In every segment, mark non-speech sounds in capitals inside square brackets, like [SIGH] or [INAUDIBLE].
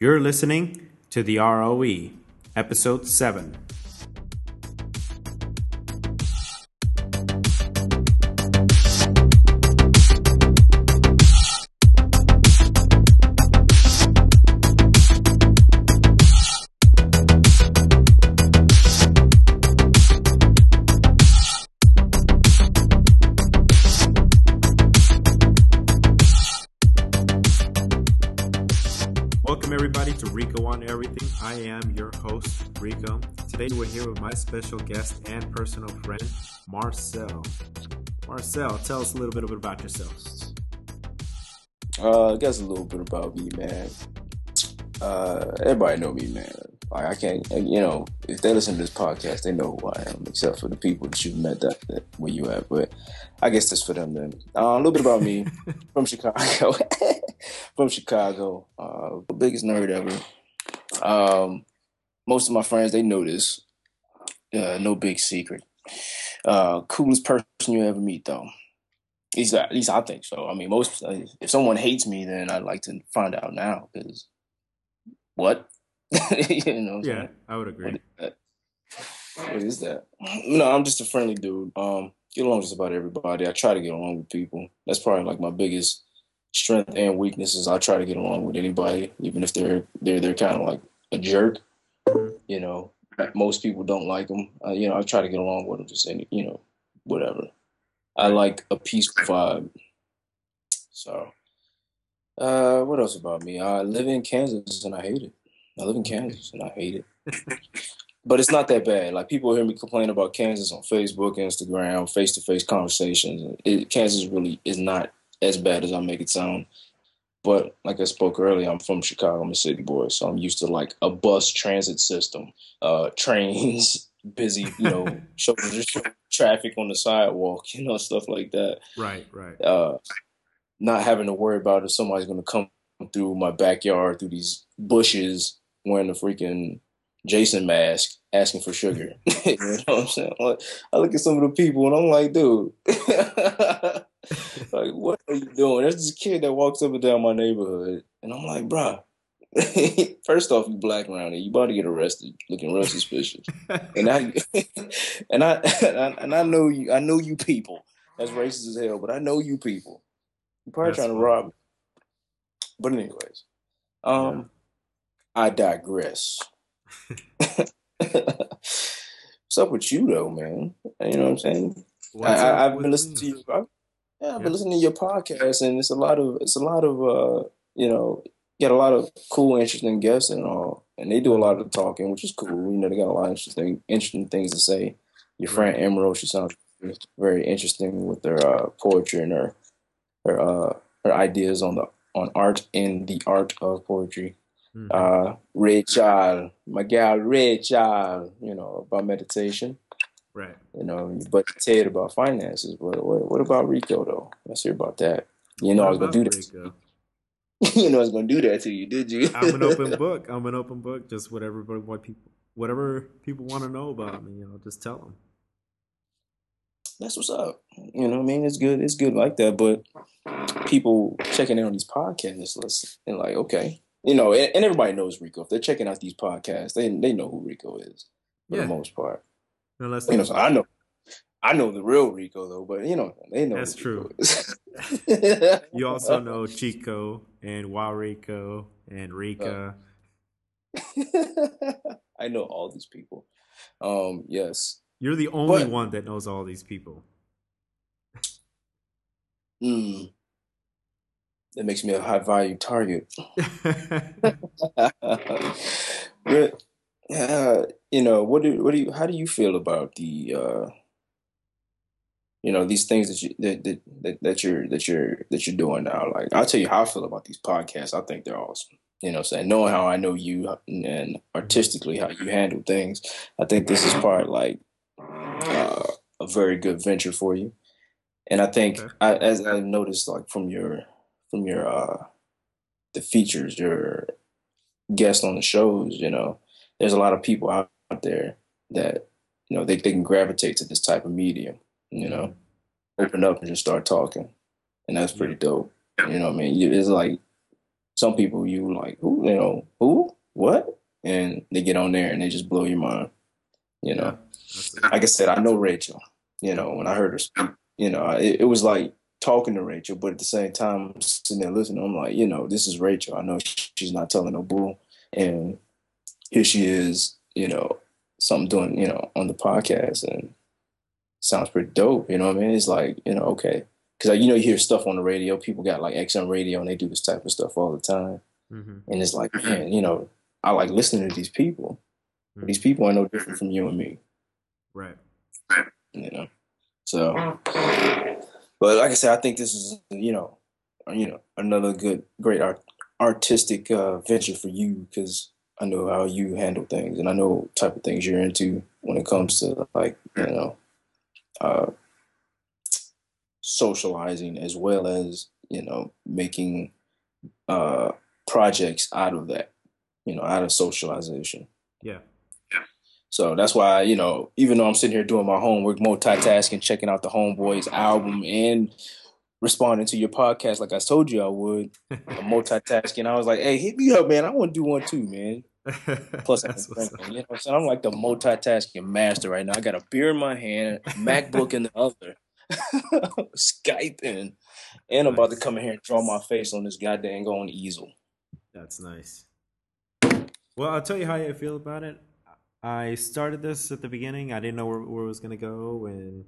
You're listening to the ROE, Episode 7. Today, we're here with my special guest and personal friend, Marcell. Marcell, tell us a little bit about yourself. Uh, I guess a little bit about me, man. Uh, everybody know me, man. Like I can't, you know, if they listen to this podcast, they know who I am, except for the people that you've met that, that where you at. But I guess that's for them then. Uh, a little bit about me [LAUGHS] from Chicago. [LAUGHS] from Chicago, uh, the biggest nerd ever. Um, most of my friends they know this. Uh, no big secret. Uh, coolest person you ever meet, though. At least, at least I think so. I mean, most if someone hates me, then I'd like to find out now because what [LAUGHS] you know? yeah? I would agree. What is, what is that? No, I'm just a friendly dude. Um, get along with just about everybody. I try to get along with people. That's probably like my biggest strength and weaknesses. I try to get along with anybody, even if they're they're they're kind of like a jerk. You know, most people don't like them. Uh, you know, I try to get along with them. Just any, you know, whatever. I like a peaceful vibe. So, uh, what else about me? I live in Kansas and I hate it. I live in Kansas and I hate it. but it's not that bad. Like people hear me complain about Kansas on Facebook, Instagram, face to face conversations. It, Kansas really is not as bad as I make it sound. But like I spoke earlier, I'm from Chicago. I'm a city boy, so I'm used to like a bus transit system, uh, [LAUGHS] trains, busy, you know, [LAUGHS] [LAUGHS] traffic on the sidewalk, you know, stuff like that. Right, right. Uh, not having to worry about if somebody's going to come through my backyard through these bushes wearing a freaking Jason mask asking for sugar. you know what I'm saying? Like, I look at some of the people and I'm like, dude, like, what are you doing? There's this kid that walks up and down my neighborhood, and I'm like, bruh. [LAUGHS] First off, you black around here. You about to get arrested, looking real suspicious. and I, [LAUGHS] [LAUGHS] and I, and I, know you. I know you people. That's racist as hell, but I know you people. You're probably That's trying to rob. Me. But anyways, um, yeah. I digress. What's up with you though, man? You know what I'm saying? I, have been listening to you. I, yeah, I've been listening to your podcast, and it's a lot of it's a lot of uh, you know, get a lot of cool, interesting guests and all, and they do a lot of talking, which is cool. You know, they got a lot of interesting, interesting things to say. Your friend Emerald, she sounds very interesting with her uh, poetry and her her uh, her ideas on the on art and the art of poetry. Mm-hmm. Uh, Rachel, my gal Rachel, you know, about meditation. Right. You know, but say it about finances. But what, what about Rico though? Let's hear about that. You know, what I was gonna do that. [LAUGHS] you know, I was gonna do that to you, did you? I'm an open [LAUGHS] book. I'm an open book. Just whatever, what people, whatever people want to know about me, you know, just tell them. That's what's up. You know, I mean, it's good. It's good like that. But people checking in on these podcasts, listen, and like, okay, you know, and, and, everybody knows Rico. If they're checking out these podcasts, they they know who Rico is for yeah. the most part. Unless you know, so I know, I know the real Rico though, but you know, they know that's true. [LAUGHS] you also know Chico and Rico and Rika. Uh, [LAUGHS] I know all these people. Um, yes, you're the only but, one that knows all these people. Hmm. That makes me a high value target. [LAUGHS] but uh, you know, what do what do you how do you feel about the uh, you know these things that you that, that that you're that you're that you're doing now? Like I'll tell you how I feel about these podcasts. I think they're awesome. You know, saying knowing how I know you and artistically how you handle things, I think this is part like uh, a very good venture for you. And I think, okay. I, as I noticed, like from your from your uh, the features, your guests on the shows, you know, there's a lot of people out, there that you know they, they can gravitate to this type of medium. You know, mm-hmm. open up and just start talking, and that's pretty dope. You know, what I mean, it's like some people you like, who, you know, who, what, and they get on there and they just blow your mind. You know, like I said, I know Rachel. You know, when I heard her, speak, you know, it, it was like talking to Rachel, but at the same time, I'm sitting there listening. I'm like, you know, this is Rachel. I know she's not telling no bull, and here she is. You know, something doing, you know, on the podcast, and sounds pretty dope. You know what I mean? It's like, you know, okay, because you know you hear stuff on the radio. People got like XM radio, and they do this type of stuff all the time. Mm-hmm. And it's like, man, you know, I like listening to these people. Mm-hmm. These people are no different from you and me. Right. You know. So, but like I said, I think this is you know, you know, another good, great art, artistic uh, venture for you because I know how you handle things, and I know type of things you're into when it comes to like you know, uh, socializing as well as you know making uh, projects out of that, you know, out of socialization. Yeah. Yeah. So that's why, you know, even though I'm sitting here doing my homework, multitasking, checking out the Homeboys album and responding to your podcast like I told you I would, I'm multitasking. I was like, hey, hit me up, man. I want to do one too, man. [LAUGHS] Plus, I'm, you know I'm, I'm like the multitasking master right now. I got a beer in my hand, MacBook in the other, [LAUGHS] Skyping, and I'm about to come in here and draw my face on this goddamn going easel. That's nice. Well, I'll tell you how I feel about it. I started this at the beginning. I didn't know where, where it was going to go, and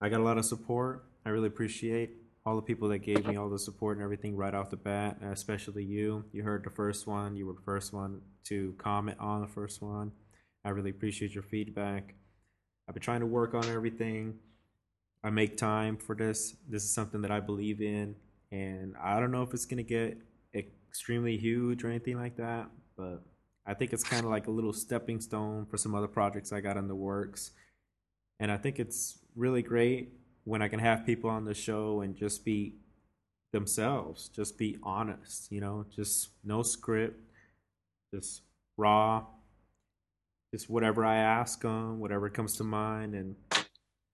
I got a lot of support. I really appreciate all the people that gave me all the support and everything right off the bat, especially you. You heard the first one. You were the first one to comment on the first one. I really appreciate your feedback. I've been trying to work on everything. I make time for this. This is something that I believe in, and I don't know if it's going to get extremely huge or anything like that, but I think it's kind of like a little stepping stone for some other projects I got in the works. And I think it's really great when I can have people on the show and just be themselves, just be honest, you know, just no script, just raw, just whatever I ask them, whatever comes to mind. And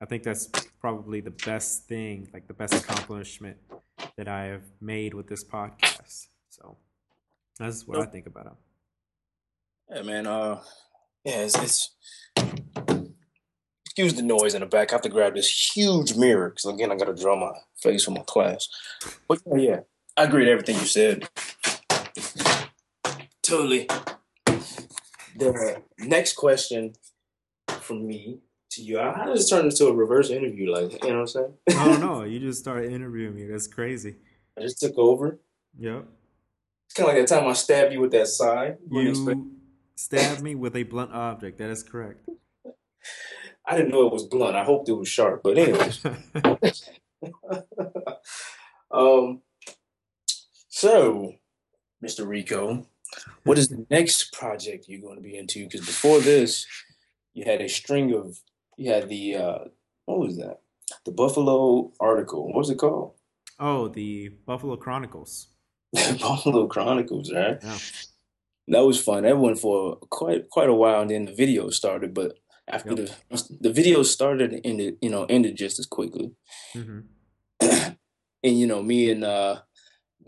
I think that's probably the best thing, like the best accomplishment that I have made with this podcast. So that's what I think about it. Yeah, man. Uh, yeah, it's, it's excuse the noise in the back. I have to grab this huge mirror because again, I got to draw my face for my class. But yeah, yeah, I agree with everything you said. Totally. The next question from me to you, how does this turn into a reverse interview? Like, you know what I'm saying? I don't know. [LAUGHS] you just started interviewing me. That's crazy. I just took over. Yep. It's kind of like that time I stabbed you with that sign. You stabbed me with a blunt object. That is correct. I didn't know it was blunt. I hoped it was sharp. But anyways. [LAUGHS] [LAUGHS] um so, Mr. Rico, what is the next project you're going to be into? Because before this, you had a string of you had the uh what was that? The Buffalo article. What was it called? Oh, the Buffalo Chronicles. [LAUGHS] Buffalo Chronicles, right? Yeah that was fun. That went for quite quite a while, and then the video started. But after yep. the the video started and ended, you know, ended just as quickly. Mm-hmm. [CLEARS THROAT] and you know, me and uh,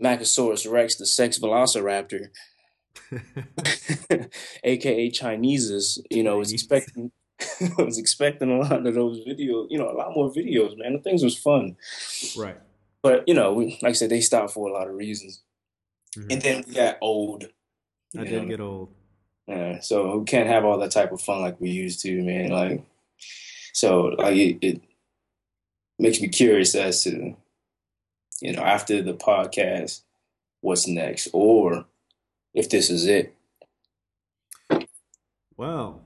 Machosaurus Rex, the sex velociraptor, [LAUGHS] [LAUGHS] aka Chinese's, you know, was expecting [LAUGHS] was expecting a lot of those videos. You know, a lot more videos, man. The things was fun, right? But you know, like I said, they stopped for a lot of reasons. Mm-hmm. And then we got old I did get old. Yeah, so we can't have all that type of fun like we used to, man. Like, so like it, it makes me curious as to, you know, after the podcast, what's next, or if this is it. Well,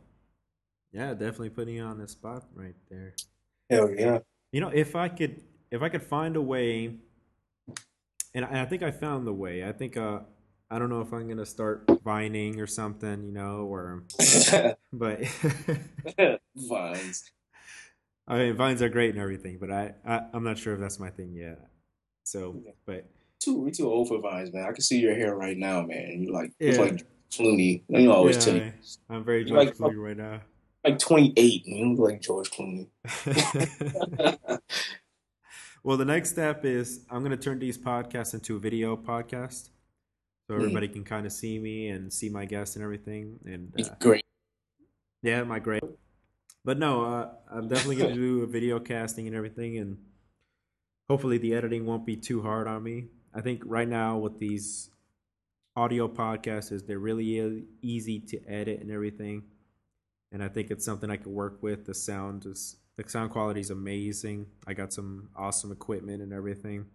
yeah, definitely putting you on the spot right there. Hell yeah! You know, if I could, if I could find a way, and I, I think I found the way. I think uh, I don't know if I'm gonna start vining or something, you know, or [LAUGHS] but [LAUGHS] vines. I mean, vines are great and everything, but I, I am not sure if that's my thing yet. So, but too we too old for vines, man. I can see your hair right now, man. You like yeah. like Clooney. You always yeah, tell you. I'm very George like, Clooney right now. Like 28, and you look like George Clooney. [LAUGHS] well, the next step is I'm gonna turn these podcasts into a video podcast. So everybody can kind of see me and see my guests and everything. And uh, Great. yeah, my great. But no, uh, I'm definitely gonna do a video casting and everything, and hopefully the editing won't be too hard on me. I think right now with these audio podcasts is they're really easy to edit and everything, and I think it's something I can work with. The sound is the sound quality is amazing. I got some awesome equipment and everything.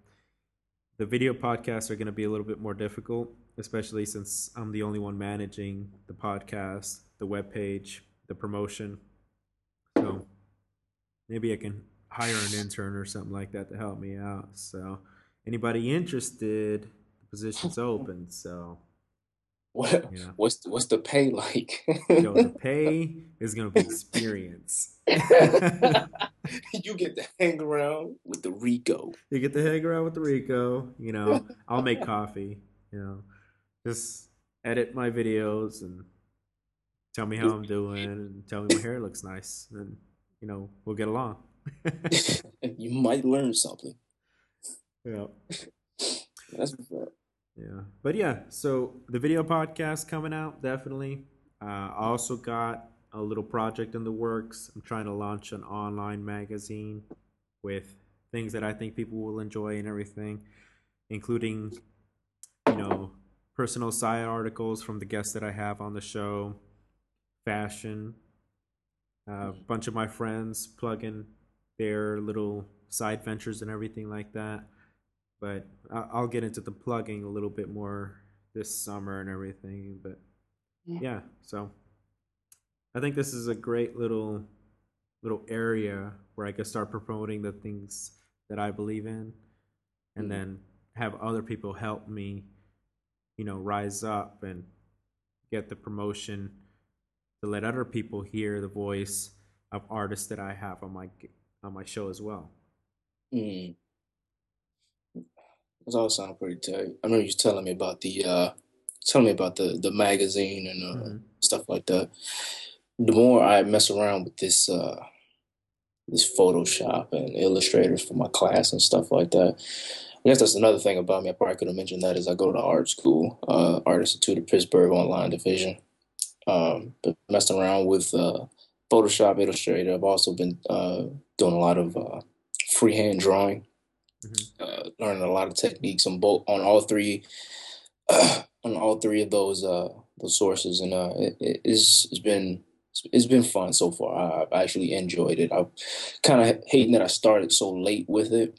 The video podcasts are going to be a little bit more difficult, especially since I'm the only one managing the podcast, the webpage, the promotion. So maybe I can hire an intern or something like that to help me out. So anybody interested, the position's [LAUGHS] open. So What, Yeah. What's the, what's the pay like? yo, the [LAUGHS] pay is gonna be experience. [LAUGHS] you get to hang around with the Rico. You get to hang around with the Rico. You know, I'll make coffee. You know, just edit my videos and tell me how I'm doing and tell me my hair looks nice. And you know, we'll get along. [LAUGHS] you might learn something. yeah. [LAUGHS] That's fair. Yeah. But yeah, so the video podcast coming out definitely. Uh, I also got a little project in the works. I'm trying to launch an online magazine with things that I think people will enjoy and everything, including, you know, personal side articles from the guests that I have on the show, fashion, a bunch of my friends plugging their little side ventures and everything like that but I- I'll get into the plugging a little bit more this summer and everything. But yeah, so I think this is a great little little area where I can start promoting the things that I believe in, and Mhm. then have other people help me, you know, rise up and get the promotion to let other people hear the voice of artists that I have on my on my show as well. Mm. Those all sound pretty tight. I remember you telling me about the uh telling me about the the magazine and uh, Mhm. stuff like that. The more I mess around with this uh this Photoshop and illustrators for my class and stuff like that. I guess that's another thing about me. I probably could have mentioned that is I go to art school, uh, Art Institute of Pittsburgh online division. Um, but messing around with uh, Photoshop, Illustrator. I've also been uh, doing a lot of uh, freehand drawing, Mhm. uh, learning a lot of techniques on both on all three [CLEARS THROAT] on all three of those uh, those sources, and uh, it, it- it's, it's been it's been fun so far. I, I've actually enjoyed it. I'm kind of hating that I started so late with it,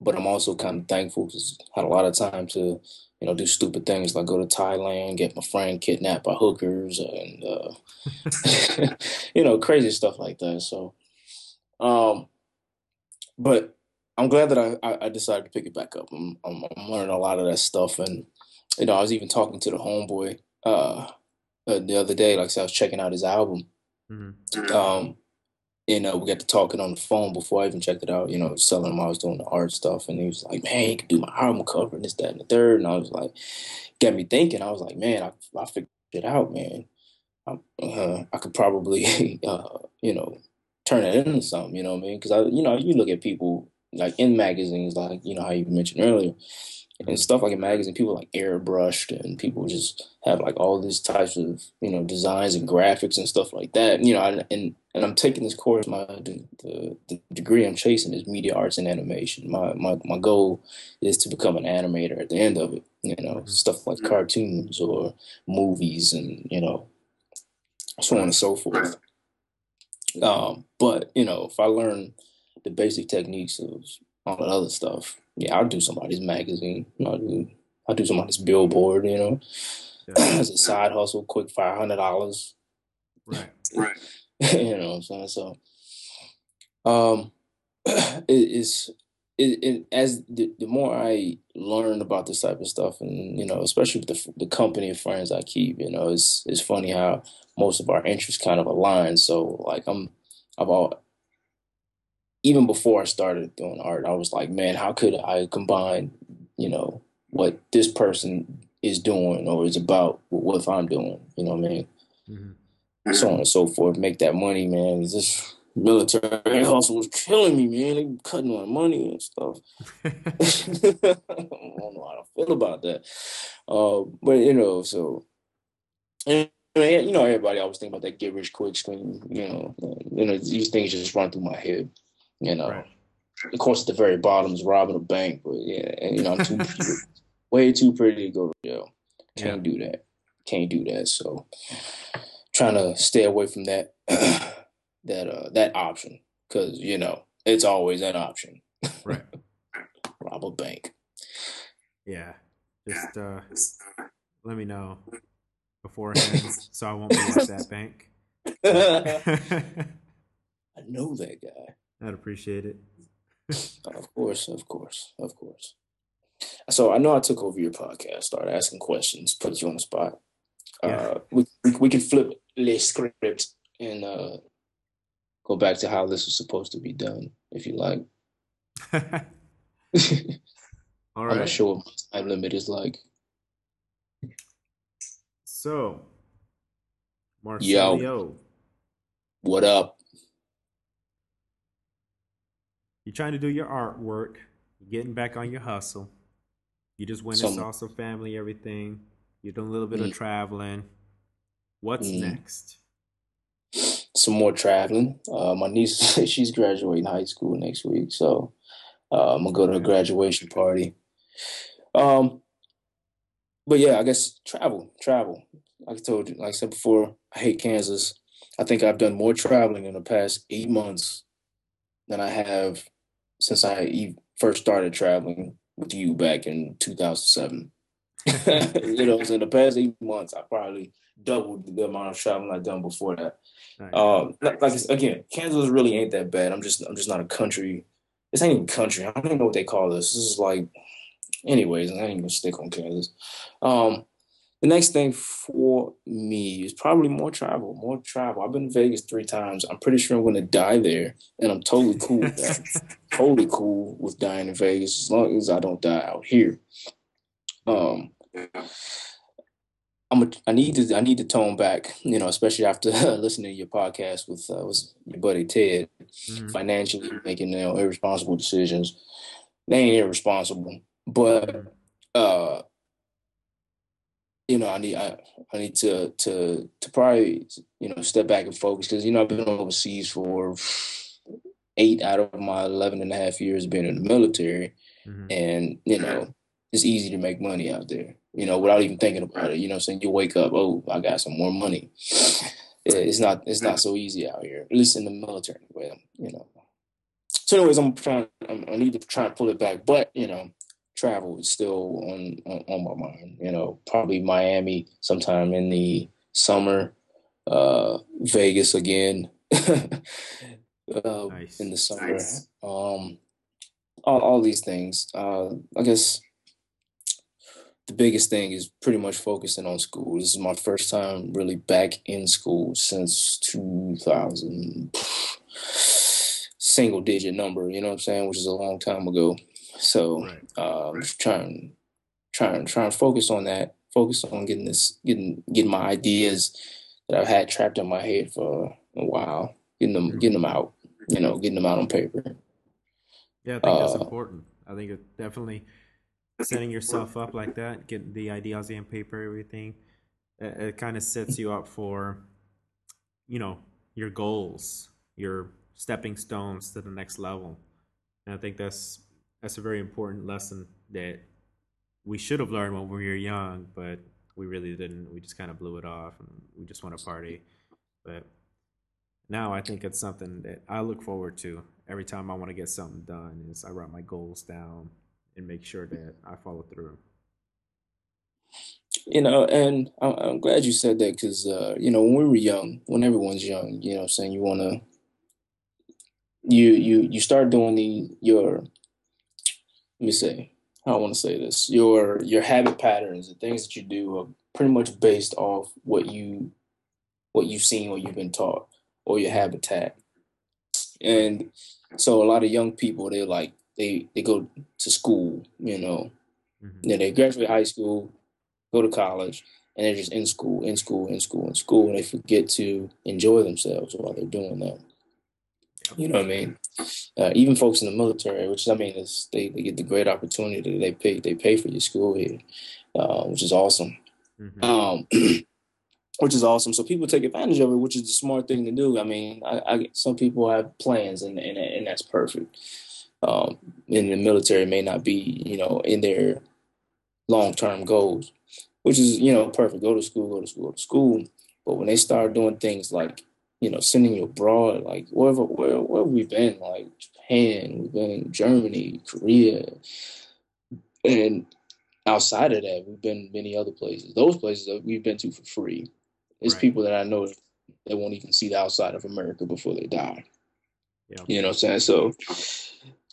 but I'm also kind of thankful because I had a lot of time to, you know, do stupid things like go to Thailand, get my friend kidnapped by hookers, and uh, [LAUGHS] you know, crazy stuff like that. So, um, but I'm glad that I, I, I decided to pick it back up. I'm, I'm I'm learning a lot of that stuff, and you know, I was even talking to the homeboy uh, uh the other day. Like I said, I was checking out his album, Mhm. um, and uh, we got to talking on the phone before I even checked it out. You know, selling him I was doing the art stuff, and he was like, "Man, you can do my album cover and this, that, and the third. And I was like, got me thinking. I was like, "Man, I I figured it out, man. I, uh, I could probably, [LAUGHS] uh, you know, turn it into something. You know what I mean? Because I, you know, you look at people like in magazines, like you know how you mentioned earlier." And stuff like in magazine, people like airbrushed and people just have like all these types of you know designs and graphics and stuff like that. You know, and and, and I'm taking this course. My the, the, degree I'm chasing is media arts and animation. My my my goal is to become an animator at the end of it. You know, Mhm. stuff like cartoons or movies and you know so on and so forth. Um, but you know, if I learn the basic techniques of all that other stuff, yeah, I'll do somebody's magazine. I'll do I'll do somebody's billboard. You know, Yeah. [CLEARS THROAT] as a side hustle, quick five hundred dollars. Right. Right. [LAUGHS] you know what I'm saying? So, um, [CLEARS THROAT] it is it, it as the, the more I learn about this type of stuff, and you know, especially with the the company of friends I keep, you know, it's it's funny how most of our interests kind of align. So, like, I'm I've all even before I started doing art, I was like, man, how could I combine, you know, what this person is doing or is about with what I'm doing? You know what I mean? Mhm. so on and so forth. Make that money, man. Just military [LAUGHS] hustle was killing me, man. They cutting my money and stuff. [LAUGHS] I don't know how to feel about that. Uh, but you know, so and, you know, everybody always think about that get rich quick scheme. You know, you know, these things just run through my head. You know, right. of course, at the very bottom is robbing a bank, but yeah, you know, I'm too [LAUGHS] way too pretty to go to jail. Can't yeah. do that. Can't do that. So, trying to stay away from that [CLEARS THROAT] that uh that option because you know it's always an option. Right. [LAUGHS] Rob a bank. Yeah. Just uh let me know beforehand [LAUGHS] so I won't be at that bank. I know that guy. I'd appreciate it. of course, of course, of course. So I know I took over your podcast, started asking questions, put you on the spot. Yeah. Uh, we, we, we can flip the script and uh, go back to how this was supposed to be done, if you like. [LAUGHS] All right. I'm not sure what my time limit is like. So, Marcelio. Yo. What up? You're trying to do your artwork. Getting back on your hustle. You just went and saw some family, everything. You're doing a little bit mm. of traveling. What's mm. next? some more traveling. Uh, my niece, [LAUGHS] she's graduating high school next week, so uh, I'm gonna go to a graduation party. Um, but yeah, I guess travel, travel. Like I told you, like I said before, I hate Kansas. I think I've done more traveling in the past eight months than I have since I first started traveling with you back in 2007. [LAUGHS] [LAUGHS] you know, so in the past eight months, I probably doubled the amount of traveling I've done before that. Nice. Um, like, like again, Kansas really ain't that bad. I'm just I'm just not a country. This ain't even country. I don't even know what they call this. This is like, anyways. I ain't even gonna stick on Kansas. Um, the next thing for me is probably more travel. More travel. I've been to Vegas three times. I'm pretty sure I'm gonna die there, and I'm totally cool with that. [LAUGHS] totally cool with dying in Vegas as long as I don't die out here. Um, I'm a, I need to I need to tone back, you know, especially after [LAUGHS] listening to your podcast with uh, was your buddy Ted, mm-hmm. financially making you know irresponsible decisions. They ain't irresponsible, but uh, you know, I need I, I need to to to probably you know step back and focus because you know I've been overseas for eight out of my 11 and a half years being in the military, mm-hmm. and you know it's easy to make money out there you know, without even thinking about it. You know, saying you wake up, oh, I got some more money. It's not it's not so easy out here, at least in the military. Well, you know. So, anyways, I'm trying. I'm, i need to try and pull it back, but you know, travel is still on, on on my mind. You know, probably Miami sometime in the summer, uh, Vegas again. [LAUGHS] uh, nice. in the summer. Nice. Um, all, all these things. Uh, I guess the biggest thing is pretty much focusing on school. This is my first time really back in school since 2000, single digit number, you know what I'm saying, which is a long time ago. So, right. um, just trying, trying, trying to focus on that. Focus on getting this, getting, getting my ideas that I've had trapped in my head for a while, getting them, mm-hmm. getting them out. You know, getting them out on paper. Yeah, I think that's uh, important. I think it definitely setting yourself up like that, getting the ideas on paper, everything, it, it kind of sets you up for, you know, your goals, your stepping stones to the next level. And I think that's that's a very important lesson that we should have learned when we were young, but we really didn't. We just kind of blew it off, and we just want to party. But now I think it's something that I look forward to every time I want to get something done. Is I write my goals down and make sure that I follow through. You know, and I'm glad you said that because, uh, you know, when we were young, when everyone's young, you know, saying you want to, you you you start doing the your, let me say, how I want to say this, your your habit patterns, the things that you do are pretty much based off what you what you've seen what you've been taught or your habitat. And so a lot of young people, they're like, they they go to school, you know. Mm-hmm. Then they graduate high school, go to college, and they're just in school, in school, in school, in school, and they forget to enjoy themselves while they're doing that. You know what I mean? Uh, even folks in the military, which I mean, is they, they get the great opportunity. They pay they pay for your school here, uh, which is awesome. Mm-hmm. Um, [CLEARS THROAT] which is awesome. So people take advantage of it, which is the smart thing to do. I mean, I, I some people have plans, and and, and that's perfect. Um, in the military, may not be you know in their long term goals, which is you know perfect. Go to school, go to school, go to school. But when they start doing things like you know sending you abroad, like wherever where where we've been, like Japan, we've been in Germany, Korea, and outside of that, we've been many other places. Those places that we've been to for free. It's right. people that I know that won't even see the outside of America before they die. Yeah. You know what I'm saying? So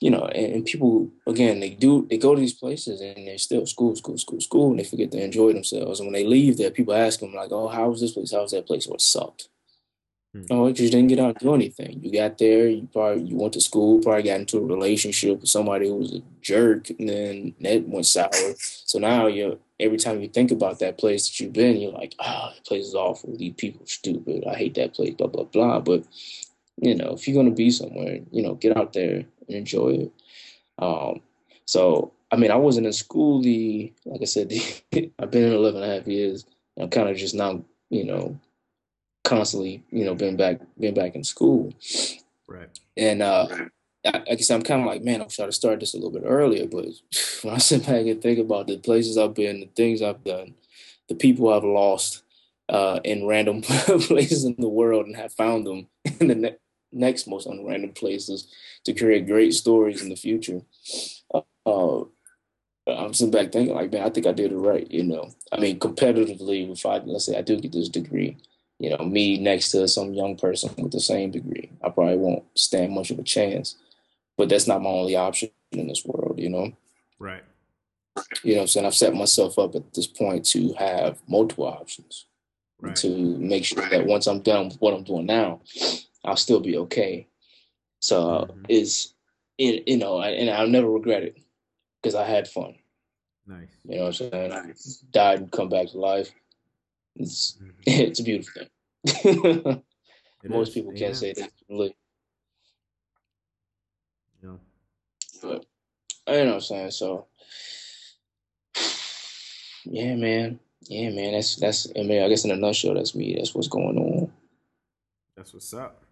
you know, and, and, people again they do they go to these places and they're still school, school, school, school, and they forget to enjoy themselves. And when they leave there, people ask them like, "Oh, how was this place? How was that place? What sucked?" Hmm. Oh, because you didn't get out and do anything. You got there, you probably you went to school, probably got into a relationship with somebody who was a jerk, and then that went sour. So now you every time you think about that place that you've been, you're like, "Oh, that place is awful. These people are stupid. I hate that place." Blah blah blah. But you know, if you're gonna be somewhere, you know, get out there and enjoy it. Um, so, I mean, I wasn't in school the, like I said, the, [LAUGHS] I've been in 11 and a half years. I'm kind of just now, you know, constantly, you know, been back, been back in school. Right. And, uh, I, I guess I'm kind of like, man, I wish I'd have started this a little bit earlier. But [LAUGHS] when I sit back and think about the places I've been, the things I've done, the people I've lost uh, in random [LAUGHS] places in the world and have found them [LAUGHS] in the ne- next most unrandom places to create great stories in the future. Uh, I'm sitting back thinking like, man, I think I did it right. You know, I mean, competitively, if I let's say I do get this degree, you know, me next to some young person with the same degree, I probably won't stand much of a chance. But that's not my only option in this world, you know. Right. You know I'm saying? I've set myself up at this point to have multiple options. Right. To make sure that once I'm done with what I'm doing now, I'll still be okay. So mm-hmm. is it you know, and I'll never regret it because I had fun. Nice. You know what I'm saying? Nice. Died and come back to life. It's mm-hmm. [LAUGHS] it's a beautiful thing. [LAUGHS] Most is. people can't say that. Really. Yeah. But you know what I'm saying. So yeah, man. Yeah, man. That's that's. I mean, I guess in a nutshell, that's me. That's what's going on. That's what's up.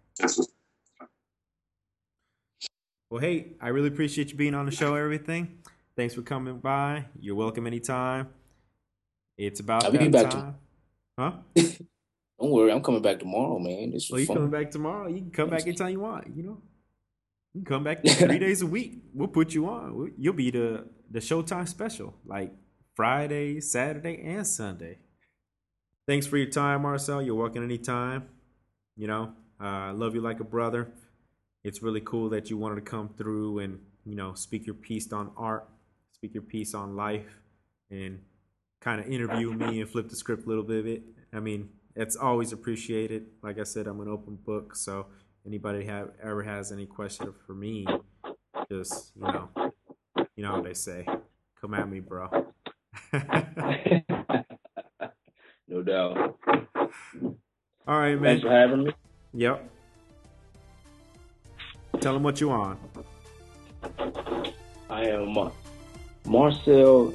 Well, hey, I really appreciate you being on the show. Everything. Thanks for coming by. You're welcome anytime. It's about I'll that back time. Huh? [LAUGHS] Don't worry, I'm coming back tomorrow, man. This well, you coming back tomorrow? You can come back anytime you want. You know, you can come back [LAUGHS] three days a week. We'll put you on. You'll be the the Showtime special, like Friday, Saturday, and Sunday. Thanks for your time, Marcell. You're welcome anytime. You know, I uh, love you like a brother. It's really cool that you wanted to come through and, you know, speak your piece on art, speak your piece on life, and kind of interview [LAUGHS] me and flip the script a little bit. I mean, it's always appreciated. Like I said, I'm an open book, so anybody have ever has any question for me, just you know, you know what they say, come at me, bro. [LAUGHS] no doubt. All right, man. Thanks for having me. Yep. Tell them what you on. I am Marcell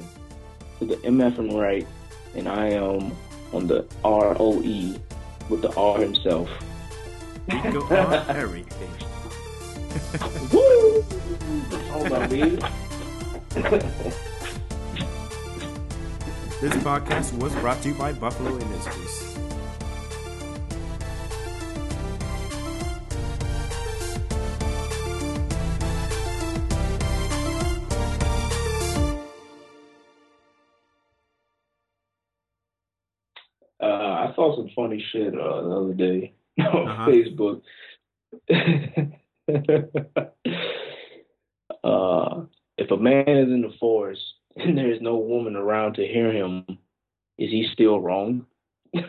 to the MF and right, and I am on the ROE with the R himself. [LAUGHS] Oh, go on everything. Woo! Oh my This podcast was brought to you by Buffalo Industries. Funny shit uh, the other day [LAUGHS] on uh-huh. Facebook. [LAUGHS] uh, if a man is in the forest [LAUGHS] and there is no woman around to hear him, is he still wrong? there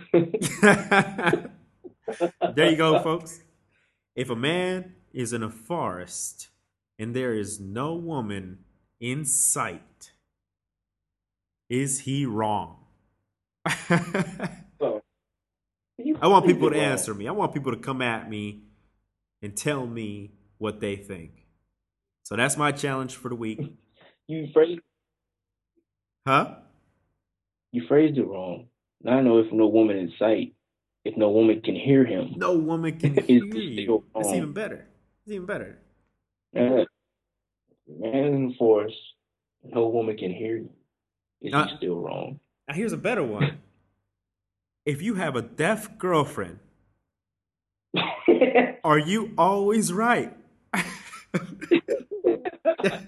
you go, folks. If a man is in a forest and there is no woman in sight, is he wrong? I want people to answer me. I want people to come at me and tell me what they think. So that's my challenge for the week. You phrased Huh? you phrased it wrong. Now I know if no woman in sight, if no woman can hear him. No woman can [LAUGHS] hear you. It's even better. It's even better. Man, man in force, no woman can hear you. Is Uh, he still wrong? Now here's a better one. If you have a deaf girlfriend, [LAUGHS] are you always right? [LAUGHS]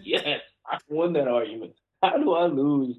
yes, I won that argument. How do I lose